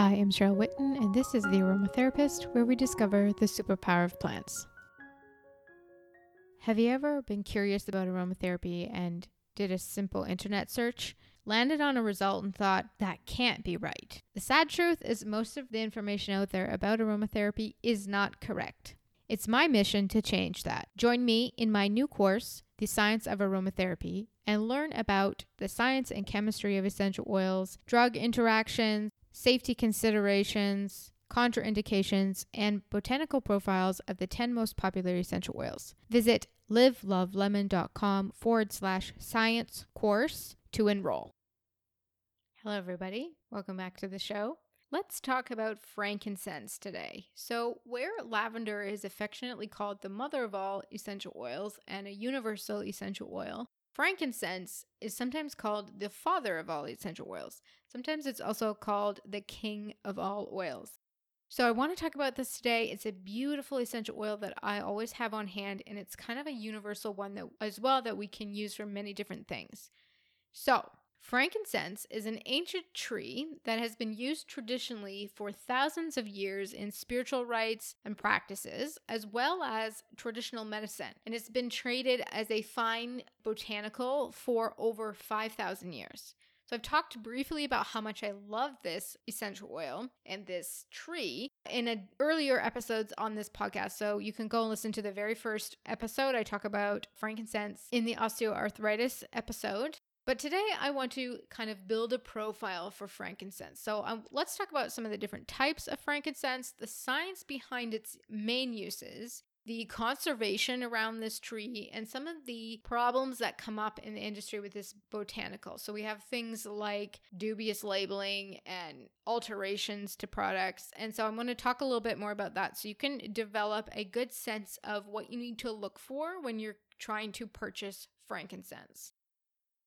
I am Cheryl Whitten, and this is The Aromatherapist, where we discover the superpower of plants. Have you ever been curious about aromatherapy and did a simple internet search, landed on a result, and thought, that can't be right? The sad truth is, most of the information out there about aromatherapy is not correct. It's my mission to change that. Join me in my new course, The Science of Aromatherapy, and learn about the science and chemistry of essential oils, drug interactions, safety considerations, contraindications, and botanical profiles of the 10 most popular essential oils. Visit livelovelemon.com forward slash science course to enroll. Hello, everybody. Welcome back to the show. Let's talk about frankincense today. So, where lavender is affectionately called the mother of all essential oils and a universal essential oil, frankincense is sometimes called the father of all essential oils. Sometimes it's also called the king of all oils. So, I want to talk about this today. It's a beautiful essential oil that I always have on hand, and it's kind of a universal one that, as well that we can use for many different things. So, Frankincense is an ancient tree that has been used traditionally for thousands of years in spiritual rites and practices, as well as traditional medicine. And it's been traded as a fine botanical for over 5,000 years. So, I've talked briefly about how much I love this essential oil and this tree in earlier episodes on this podcast. So, you can go and listen to the very first episode. I talk about frankincense in the osteoarthritis episode. But today I want to kind of build a profile for frankincense. So um, let's talk about some of the different types of frankincense, the science behind its main uses, the conservation around this tree, and some of the problems that come up in the industry with this botanical. So we have things like dubious labeling and alterations to products. And so I'm going to talk a little bit more about that so you can develop a good sense of what you need to look for when you're trying to purchase frankincense.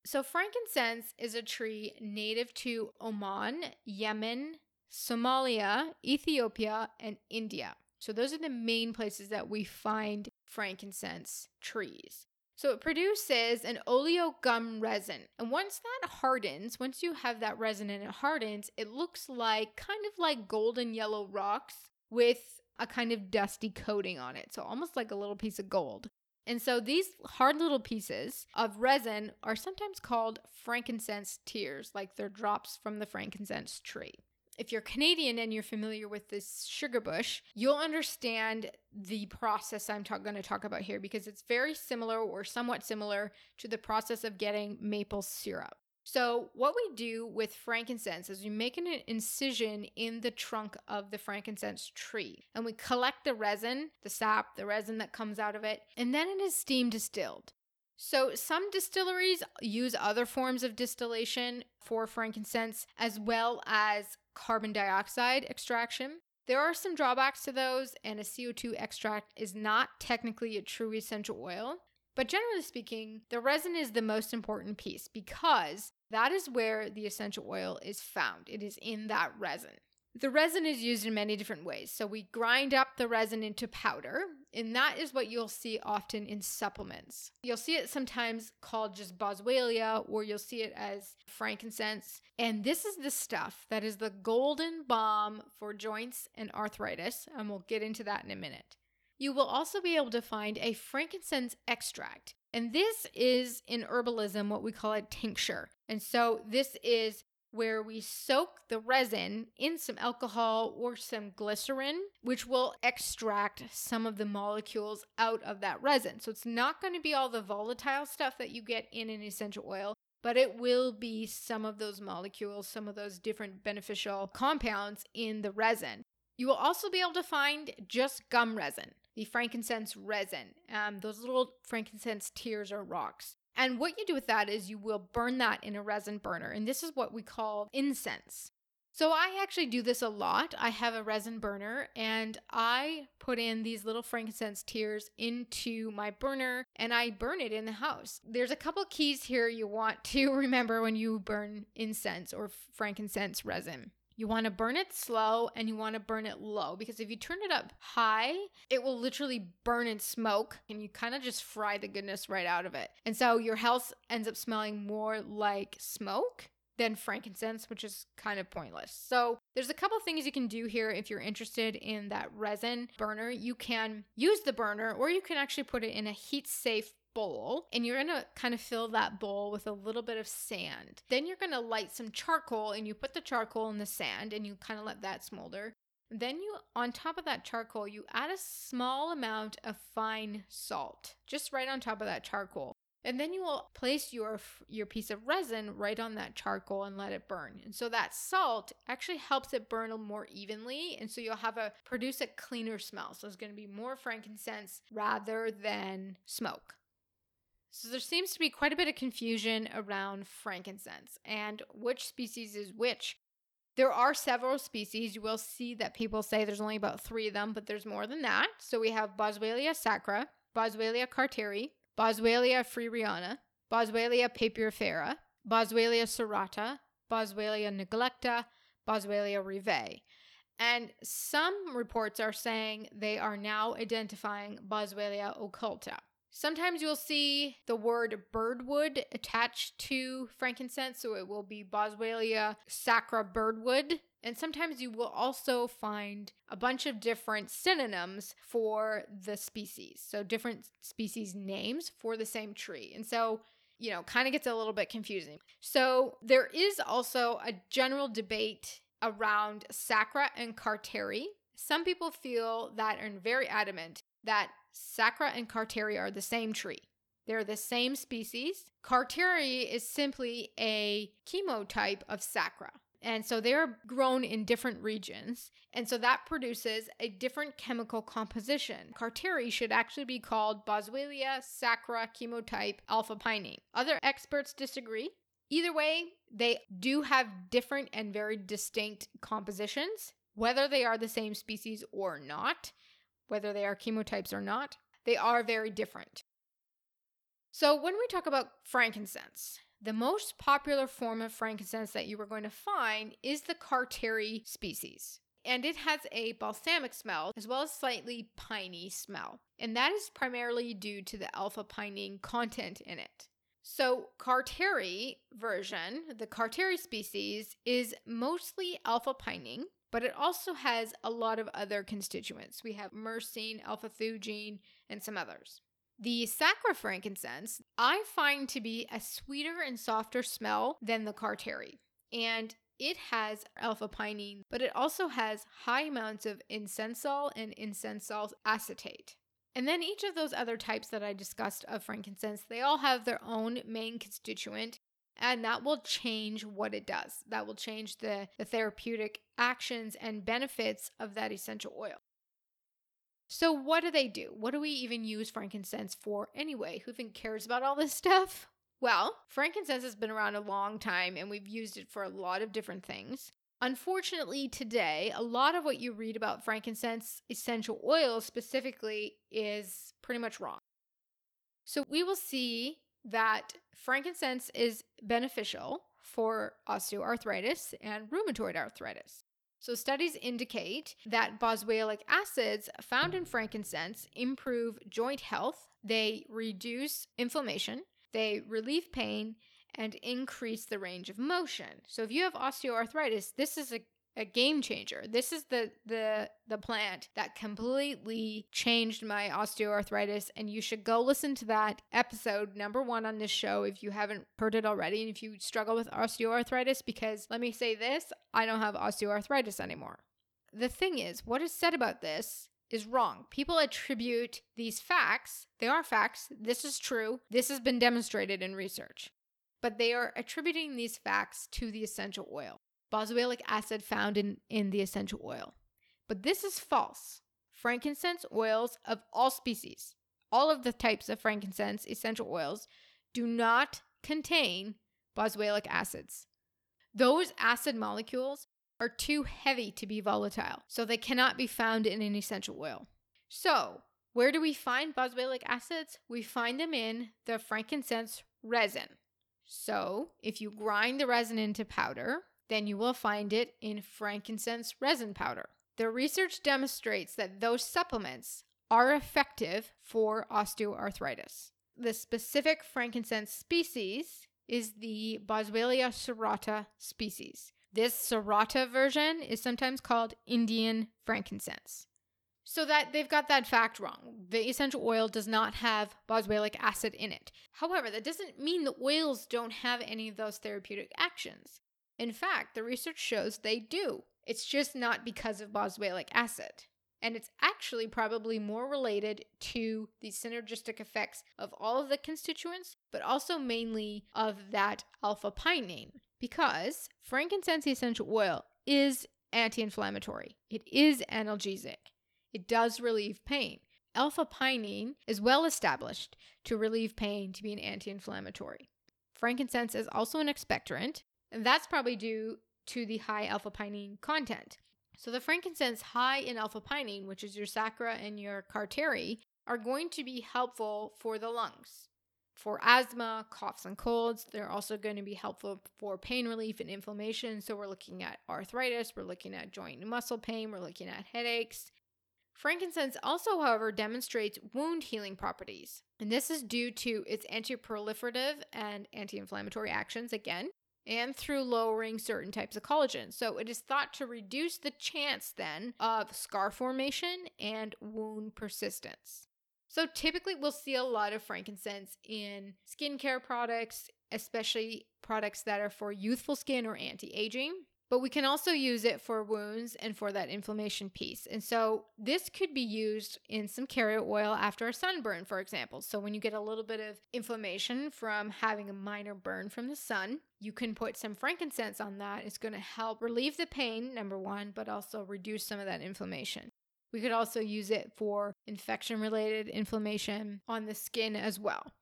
So, frankincense is a tree native to Oman, Yemen, Somalia, Ethiopia, and India. So, those are the main places that we find frankincense trees. So, it produces an oleo gum resin. And once that hardens, once you have that resin and it hardens, it looks like kind of like golden yellow rocks with a kind of dusty coating on it. So, almost like a little piece of gold. And so these hard little pieces of resin are sometimes called frankincense tears, like they're drops from the frankincense tree. If you're Canadian and you're familiar with this sugar bush, you'll understand the process I'm ta- going to talk about here because it's very similar or somewhat similar to the process of getting maple syrup. So, what we do with frankincense is we make an incision in the trunk of the frankincense tree and we collect the resin, the sap, the resin that comes out of it, and then it is steam distilled. So, some distilleries use other forms of distillation for frankincense as well as carbon dioxide extraction. There are some drawbacks to those, and a CO2 extract is not technically a true essential oil. But generally speaking, the resin is the most important piece because that is where the essential oil is found. It is in that resin. The resin is used in many different ways. So we grind up the resin into powder, and that is what you'll see often in supplements. You'll see it sometimes called just boswellia, or you'll see it as frankincense. And this is the stuff that is the golden balm for joints and arthritis, and we'll get into that in a minute. You will also be able to find a frankincense extract. And this is in herbalism what we call a tincture. And so this is where we soak the resin in some alcohol or some glycerin, which will extract some of the molecules out of that resin. So it's not going to be all the volatile stuff that you get in an essential oil, but it will be some of those molecules, some of those different beneficial compounds in the resin. You will also be able to find just gum resin the frankincense resin, um, those little frankincense tears or rocks. And what you do with that is you will burn that in a resin burner. And this is what we call incense. So I actually do this a lot. I have a resin burner and I put in these little frankincense tears into my burner and I burn it in the house. There's a couple keys here you want to remember when you burn incense or frankincense resin. You want to burn it slow and you want to burn it low because if you turn it up high, it will literally burn and smoke and you kind of just fry the goodness right out of it. And so your house ends up smelling more like smoke than frankincense, which is kind of pointless. So There's a couple things you can do here if you're interested in that resin burner. You can use the burner or you can actually put it in a heat safe bowl and you're gonna kind of fill that bowl with a little bit of sand. Then you're gonna light some charcoal and you put the charcoal in the sand and you kind of let that smolder. Then you, on top of that charcoal, you add a small amount of fine salt, just right on top of that charcoal. And then you will place your your piece of resin right on that charcoal and let it burn. And so that salt actually helps it burn more evenly, and so you'll have a produce a cleaner smell. So it's going to be more frankincense rather than smoke. So there seems to be quite a bit of confusion around frankincense and which species is which. There are several species. You will see that people say there's only about three of them, but there's more than that. So we have Boswellia sacra, Boswellia carteri, Boswellia frereana, Boswellia papyrifera, Boswellia serrata, Boswellia neglecta, Boswellia rivae. And some reports are saying they are now identifying Boswellia occulta. Sometimes you'll see the word birdwood attached to frankincense, so it will be Boswellia sacra birdwood. And sometimes you will also find a bunch of different synonyms for the species. So, different species names for the same tree. And so, you know, kind of gets a little bit confusing. So, there is also a general debate around Sacra and Carteri. Some people feel that and very adamant that Sacra and Carteri are the same tree. They're the same species. Carteri is simply a chemotype of Sacra. And so they're grown in different regions. And so that produces a different chemical composition. Carteri should actually be called Boswellia sacra chemotype alpha pinene. Other experts disagree. Either way, they do have different and very distinct compositions. Whether they are the same species or not, whether they are chemotypes or not, they are very different. So, when we talk about frankincense, the most popular form of frankincense that you are going to find is the Carteri species. And it has a balsamic smell as well as slightly piney smell. And that is primarily due to the alpha pinene content in it. So, Carteri version, the Carteri species, is mostly alpha pinene, but it also has a lot of other constituents. We have myrcene, alpha thujene, and some others. The Sacra frankincense I find to be a sweeter and softer smell than the Carteri. And it has alpha pinene, but it also has high amounts of incensol and incensol acetate. And then each of those other types that I discussed of frankincense, they all have their own main constituent and that will change what it does. That will change the, the therapeutic actions and benefits of that essential oil. So, what do they do? What do we even use frankincense for anyway? Who even cares about all this stuff? Well, frankincense has been around a long time and we've used it for a lot of different things. Unfortunately, today, a lot of what you read about frankincense essential oil specifically is pretty much wrong. So, we will see that frankincense is beneficial for osteoarthritis and rheumatoid arthritis. So, studies indicate that boswellic acids found in frankincense improve joint health, they reduce inflammation, they relieve pain, and increase the range of motion. So, if you have osteoarthritis, this is a a game changer. This is the the the plant that completely changed my osteoarthritis and you should go listen to that episode number 1 on this show if you haven't heard it already and if you struggle with osteoarthritis because let me say this, I don't have osteoarthritis anymore. The thing is, what is said about this is wrong. People attribute these facts, they are facts, this is true, this has been demonstrated in research. But they are attributing these facts to the essential oil boswellic acid found in, in the essential oil. But this is false. Frankincense oils of all species, all of the types of frankincense essential oils, do not contain boswellic acids. Those acid molecules are too heavy to be volatile, so they cannot be found in an essential oil. So, where do we find boswellic acids? We find them in the frankincense resin. So, if you grind the resin into powder, then you will find it in frankincense resin powder. The research demonstrates that those supplements are effective for osteoarthritis. The specific frankincense species is the Boswellia serrata species. This serrata version is sometimes called Indian frankincense. So that they've got that fact wrong. The essential oil does not have boswellic acid in it. However, that doesn't mean the oils don't have any of those therapeutic actions. In fact, the research shows they do. It's just not because of boswellic acid. And it's actually probably more related to the synergistic effects of all of the constituents, but also mainly of that alpha pinene. Because frankincense essential oil is anti inflammatory, it is analgesic, it does relieve pain. Alpha pinene is well established to relieve pain to be an anti inflammatory. Frankincense is also an expectorant, and that's probably due to the high alpha pinene content. So the frankincense high in alpha pinene, which is your sacra and your carteri, are going to be helpful for the lungs. For asthma, coughs, and colds, they're also going to be helpful for pain relief and inflammation. So, we're looking at arthritis, we're looking at joint and muscle pain, we're looking at headaches. Frankincense also, however, demonstrates wound healing properties. And this is due to its anti-proliferative and anti inflammatory actions, again, and through lowering certain types of collagen. So it is thought to reduce the chance then of scar formation and wound persistence. So typically we'll see a lot of frankincense in skincare products, especially products that are for youthful skin or anti-aging. But we can also use it for wounds and for that inflammation piece. And so this could be used in some carrier oil after a sunburn, for example. So when you get a little bit of inflammation from having a minor burn from the sun, you can put some frankincense on that. It's going to help relieve the pain, number one, but also reduce some of that inflammation. We could also use it for infection related inflammation on the skin as well.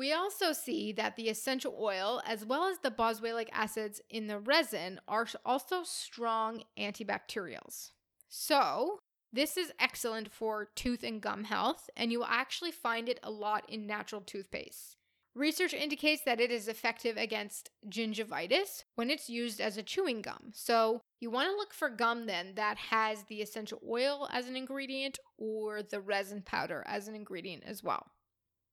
We also see that the essential oil, as well as the boswellic acids in the resin, are also strong antibacterials. So, this is excellent for tooth and gum health, and you will actually find it a lot in natural toothpaste. Research indicates that it is effective against gingivitis when it's used as a chewing gum. So, you want to look for gum then that has the essential oil as an ingredient or the resin powder as an ingredient as well.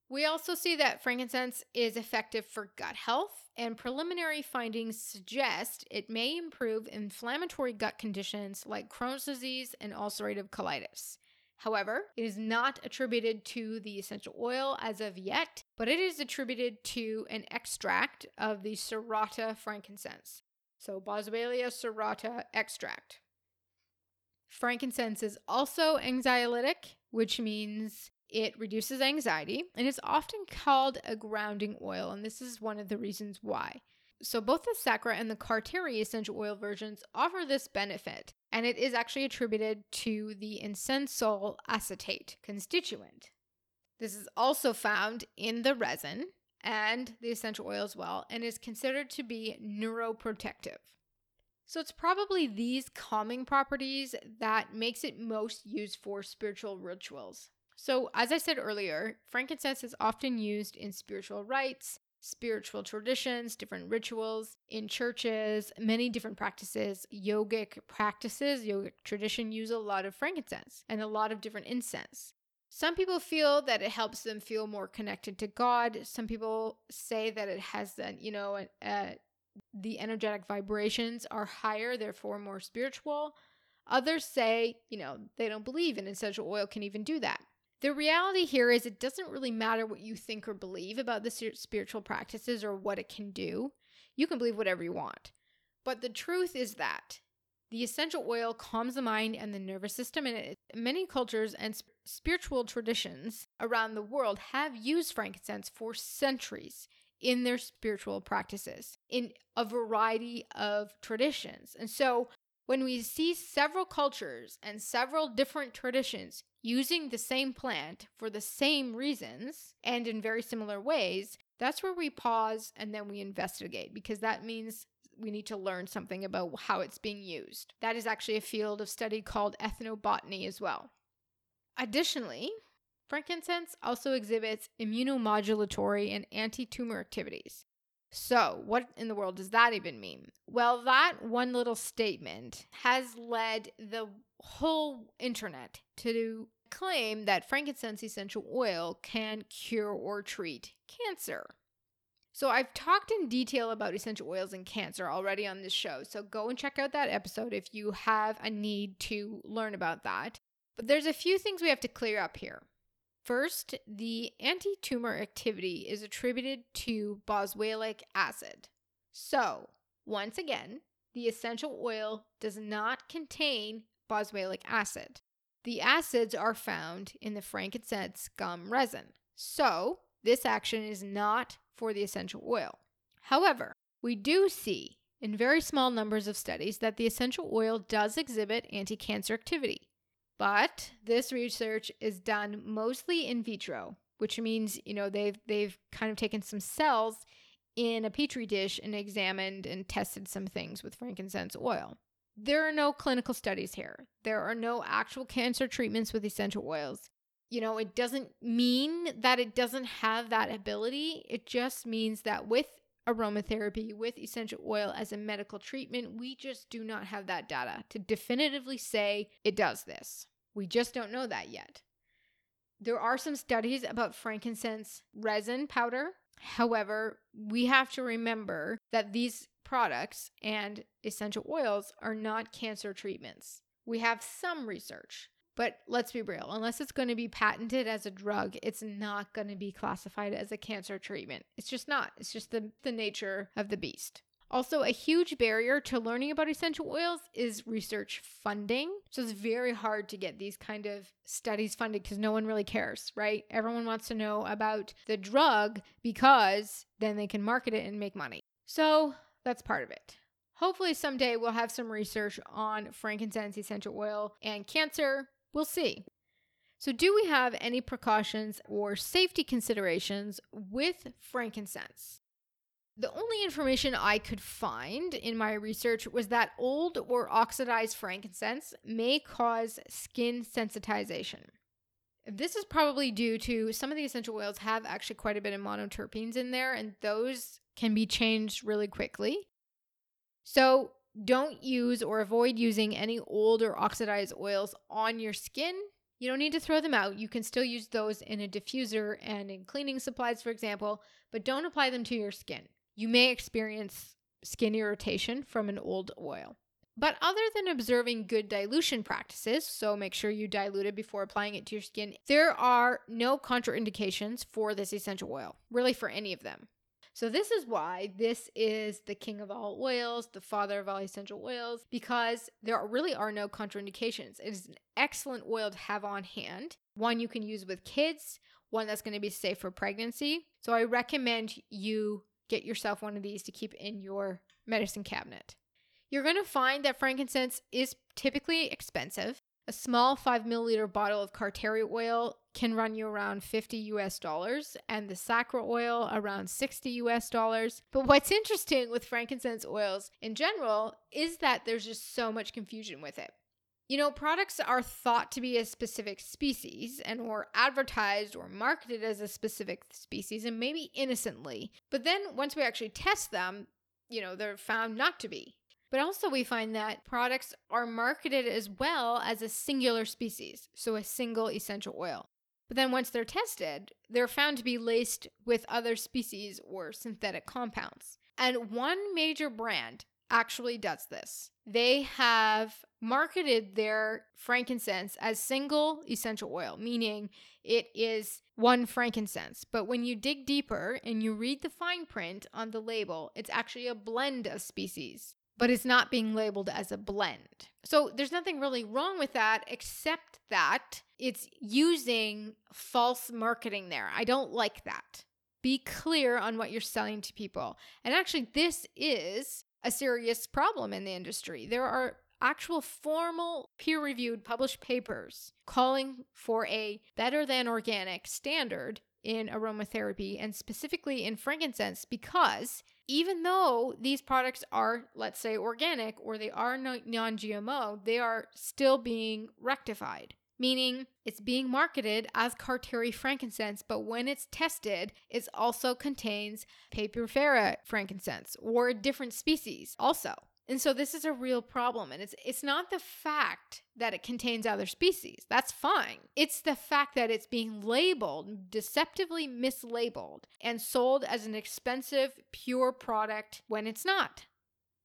We also see that frankincense is effective for gut health, and preliminary findings suggest it may improve inflammatory gut conditions like Crohn's disease and ulcerative colitis. However, it is not attributed to the essential oil as of yet, but it is attributed to an extract of the Serrata frankincense. So, Boswellia serrata extract. Frankincense is also anxiolytic, which means it reduces anxiety and it's often called a grounding oil, and this is one of the reasons why. So, both the Sacra and the Carteri essential oil versions offer this benefit, and it is actually attributed to the incensol acetate constituent. This is also found in the resin and the essential oil as well, and is considered to be neuroprotective. So it's probably these calming properties that makes it most used for spiritual rituals. So, as I said earlier, frankincense is often used in spiritual rites, spiritual traditions, different rituals, in churches, many different practices. Yogic practices, yogic tradition use a lot of frankincense and a lot of different incense. Some people feel that it helps them feel more connected to God. Some people say that it has that, you know, uh, the energetic vibrations are higher, therefore more spiritual. Others say, you know, they don't believe an essential oil can even do that. The reality here is it doesn't really matter what you think or believe about the spiritual practices or what it can do. You can believe whatever you want. But the truth is that the essential oil calms the mind and the nervous system, and many cultures and spiritual traditions around the world have used frankincense for centuries in their spiritual practices in a variety of traditions. And so when we see several cultures and several different traditions using the same plant for the same reasons and in very similar ways, that's where we pause and then we investigate because that means we need to learn something about how it's being used. That is actually a field of study called ethnobotany as well. Additionally, frankincense also exhibits immunomodulatory and anti tumor activities. So, what in the world does that even mean? Well, that one little statement has led the whole internet to claim that frankincense essential oil can cure or treat cancer. So I've talked in detail about essential oils and cancer already on this show. So go and check out that episode if you have a need to learn about that. But there's a few things we have to clear up here. First, the anti tumor activity is attributed to boswellic acid. So, once again, the essential oil does not contain boswellic acid. The acids are found in the frankincense gum resin. So, this action is not for the essential oil. However, we do see in very small numbers of studies that the essential oil does exhibit anti cancer activity. But this research is done mostly in vitro, which means, you know, they've they've kind of taken some cells in a petri dish and examined and tested some things with frankincense oil. There are no clinical studies here. There are no actual cancer treatments with essential oils you know, it doesn't mean that it doesn't have that ability. It just means that with aromatherapy, with essential oil as a medical treatment, we just do not have that data to definitively say it does this. We just don't know that yet. There are some studies about frankincense resin powder. However, we have to remember that these products and essential oils are not cancer treatments. We have some research but let's be real, unless it's going to be patented as a drug, it's not going to be classified as a cancer treatment. It's just not. It's just the, the nature of the beast. Also, a huge barrier to learning about essential oils is research funding. So it's very hard to get these kind of studies funded because no one really cares, right? Everyone wants to know about the drug because then they can market it and make money. So that's part of it. Hopefully, someday we'll have some research on frankincense essential oil and cancer. We'll see. So, do we have any precautions or safety considerations with frankincense? The only information I could find in my research was that old or oxidized frankincense may cause skin sensitization. This is probably due to some of the essential oils have actually quite a bit of monoterpenes in there, and those can be changed really quickly. So, don't use or avoid using any old or oxidized oils on your skin. You don't need to throw them out. You can still use those in a diffuser and in cleaning supplies, for example, but don't apply them to your skin. You may experience skin irritation from an old oil. But other than observing good dilution practices, so make sure you dilute it before applying it to your skin, there are no contraindications for this essential oil, really for any of them. So, this is why this is the king of all oils, the father of all essential oils, because there really are no contraindications. It is an excellent oil to have on hand, one you can use with kids, one that's going to be safe for pregnancy. So, I recommend you get yourself one of these to keep in your medicine cabinet. You're going to find that frankincense is typically expensive. A small 5 milliliter bottle of Carterii oil can run you around 50 US dollars and the Sacra oil around 60 US dollars. But what's interesting with frankincense oils in general is that there's just so much confusion with it. You know, products are thought to be a specific species and or advertised or marketed as a specific species and maybe innocently. But then once we actually test them, you know, they're found not to be. But also, we find that products are marketed as well as a singular species, so a single essential oil. But then, once they're tested, they're found to be laced with other species or synthetic compounds. And one major brand actually does this. They have marketed their frankincense as single essential oil, meaning it is one frankincense. But when you dig deeper and you read the fine print on the label, it's actually a blend of species but it's not being labeled as a blend. So there's nothing really wrong with that except that it's using false marketing there. I don't like that. Be clear on what you're selling to people. And actually, this is a serious problem in the industry. There are actual formal peer reviewed published papers calling for a better than organic standard in aromatherapy and specifically in frankincense because even though these products are, let's say, organic or they are non GMO, they are still being rectified. Meaning it's being marketed as Carterii frankincense, but when it's tested, it also contains Papyrifera frankincense or a different species also. And so this is a real problem and it's it's not the fact that it contains other species. That's fine. It's the fact that it's being labeled, deceptively mislabeled and sold as an expensive pure product when it's not.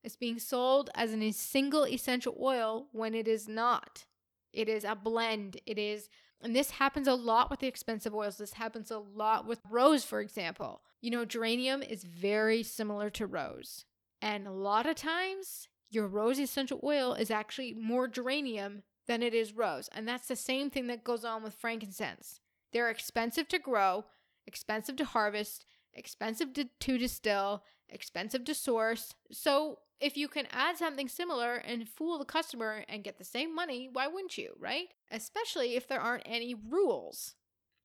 It's being sold as a single essential oil when it is not. It is a blend. It is and this happens a lot with the expensive oils. This happens a lot with rose, for example. You know, geranium is very similar to rose. And a lot of times, your rose essential oil is actually more geranium than it is rose. And that's the same thing that goes on with frankincense. They're expensive to grow, expensive to harvest, expensive to, to distill, expensive to source. So if you can add something similar and fool the customer and get the same money, why wouldn't you, right? Especially if there aren't any rules.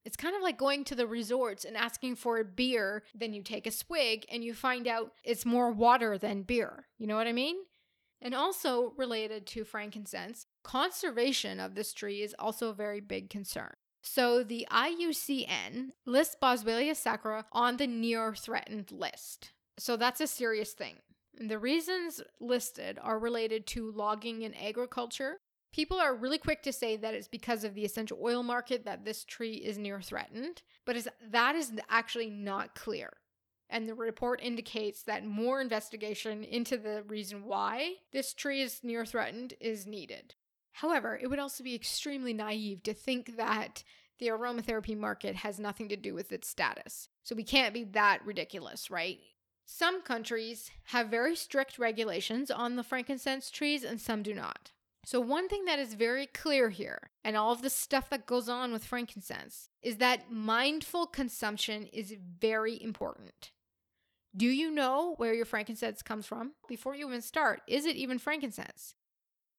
It's kind of like going to the resorts and asking for a beer, then you take a swig and you find out it's more water than beer. You know what I mean? And also related to frankincense, conservation of this tree is also a very big concern. So the IUCN lists Boswellia sacra on the near threatened list. So that's a serious thing. The reasons listed are related to logging and agriculture, People are really quick to say that it's because of the essential oil market that this tree is near threatened, but that is actually not clear. And the report indicates that more investigation into the reason why this tree is near threatened is needed. However, it would also be extremely naive to think that the aromatherapy market has nothing to do with its status. So we can't be that ridiculous, right? Some countries have very strict regulations on the frankincense trees and some do not. So, one thing that is very clear here, and all of the stuff that goes on with frankincense, is that mindful consumption is very important. Do you know where your frankincense comes from? Before you even start, is it even frankincense?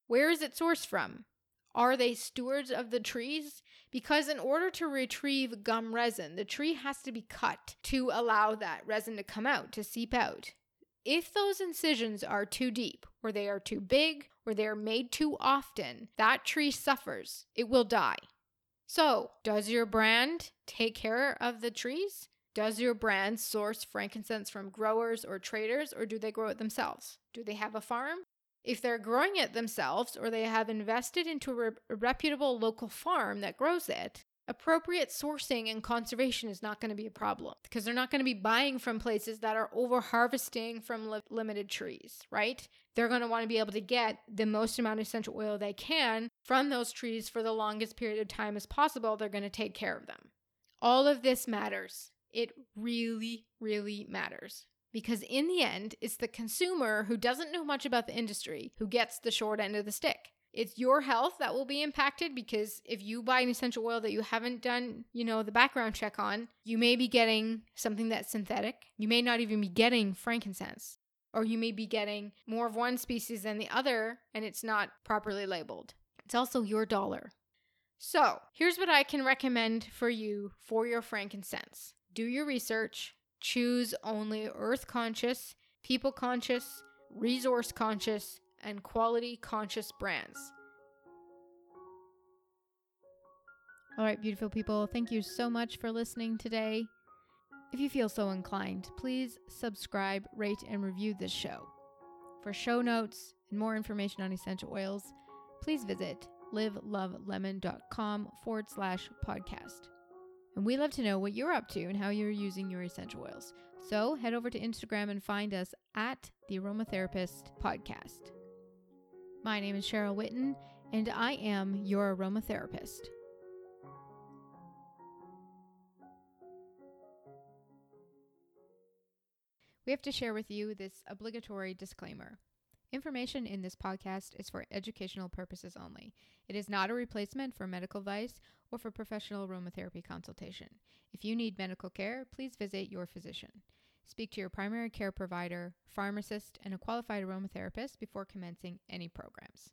Where is it sourced from? Are they stewards of the trees? Because in order to retrieve gum resin, the tree has to be cut to allow that resin to come out, to seep out. If those incisions are too deep, or they are too big, or they are made too often, that tree suffers. It will die. So, does your brand take care of the trees? Does your brand source frankincense from growers or traders, or do they grow it themselves? Do they have a farm? If they're growing it themselves, or they have invested into a, re- a reputable local farm that grows it, appropriate sourcing and conservation is not going to be a problem because they're not going to be buying from places that are over harvesting from li- limited trees, right? They're going to want to be able to get the most amount of essential oil they can from those trees for the longest period of time as possible. They're going to take care of them. All of this matters. It really, really matters. Because in the end, it's the consumer who doesn't know much about the industry who gets the short end of the stick. It's your health that will be impacted because if you buy an essential oil that you haven't done, you know, the background check on, you may be getting something that's synthetic. You may not even be getting frankincense. Or you may be getting more of one species than the other and it's not properly labeled. It's also your dollar. So, here's what I can recommend for you for your frankincense do your research, choose only earth conscious, people conscious, resource conscious, and quality conscious brands. All right, beautiful people, thank you so much for listening today. If you feel so inclined, please subscribe, rate, and review this show. For show notes and more information on essential oils, please visit livelovelemon.com forward slash podcast. And we love to know what you're up to and how you're using your essential oils. So head over to Instagram and find us at the Aromatherapist Podcast. My name is Cheryl Whitten, and I am your aromatherapist. We have to share with you this obligatory disclaimer. Information in this podcast is for educational purposes only. It is not a replacement for medical advice or for professional aromatherapy consultation. If you need medical care, please visit your physician. Speak to your primary care provider, pharmacist, and a qualified aromatherapist before commencing any programs.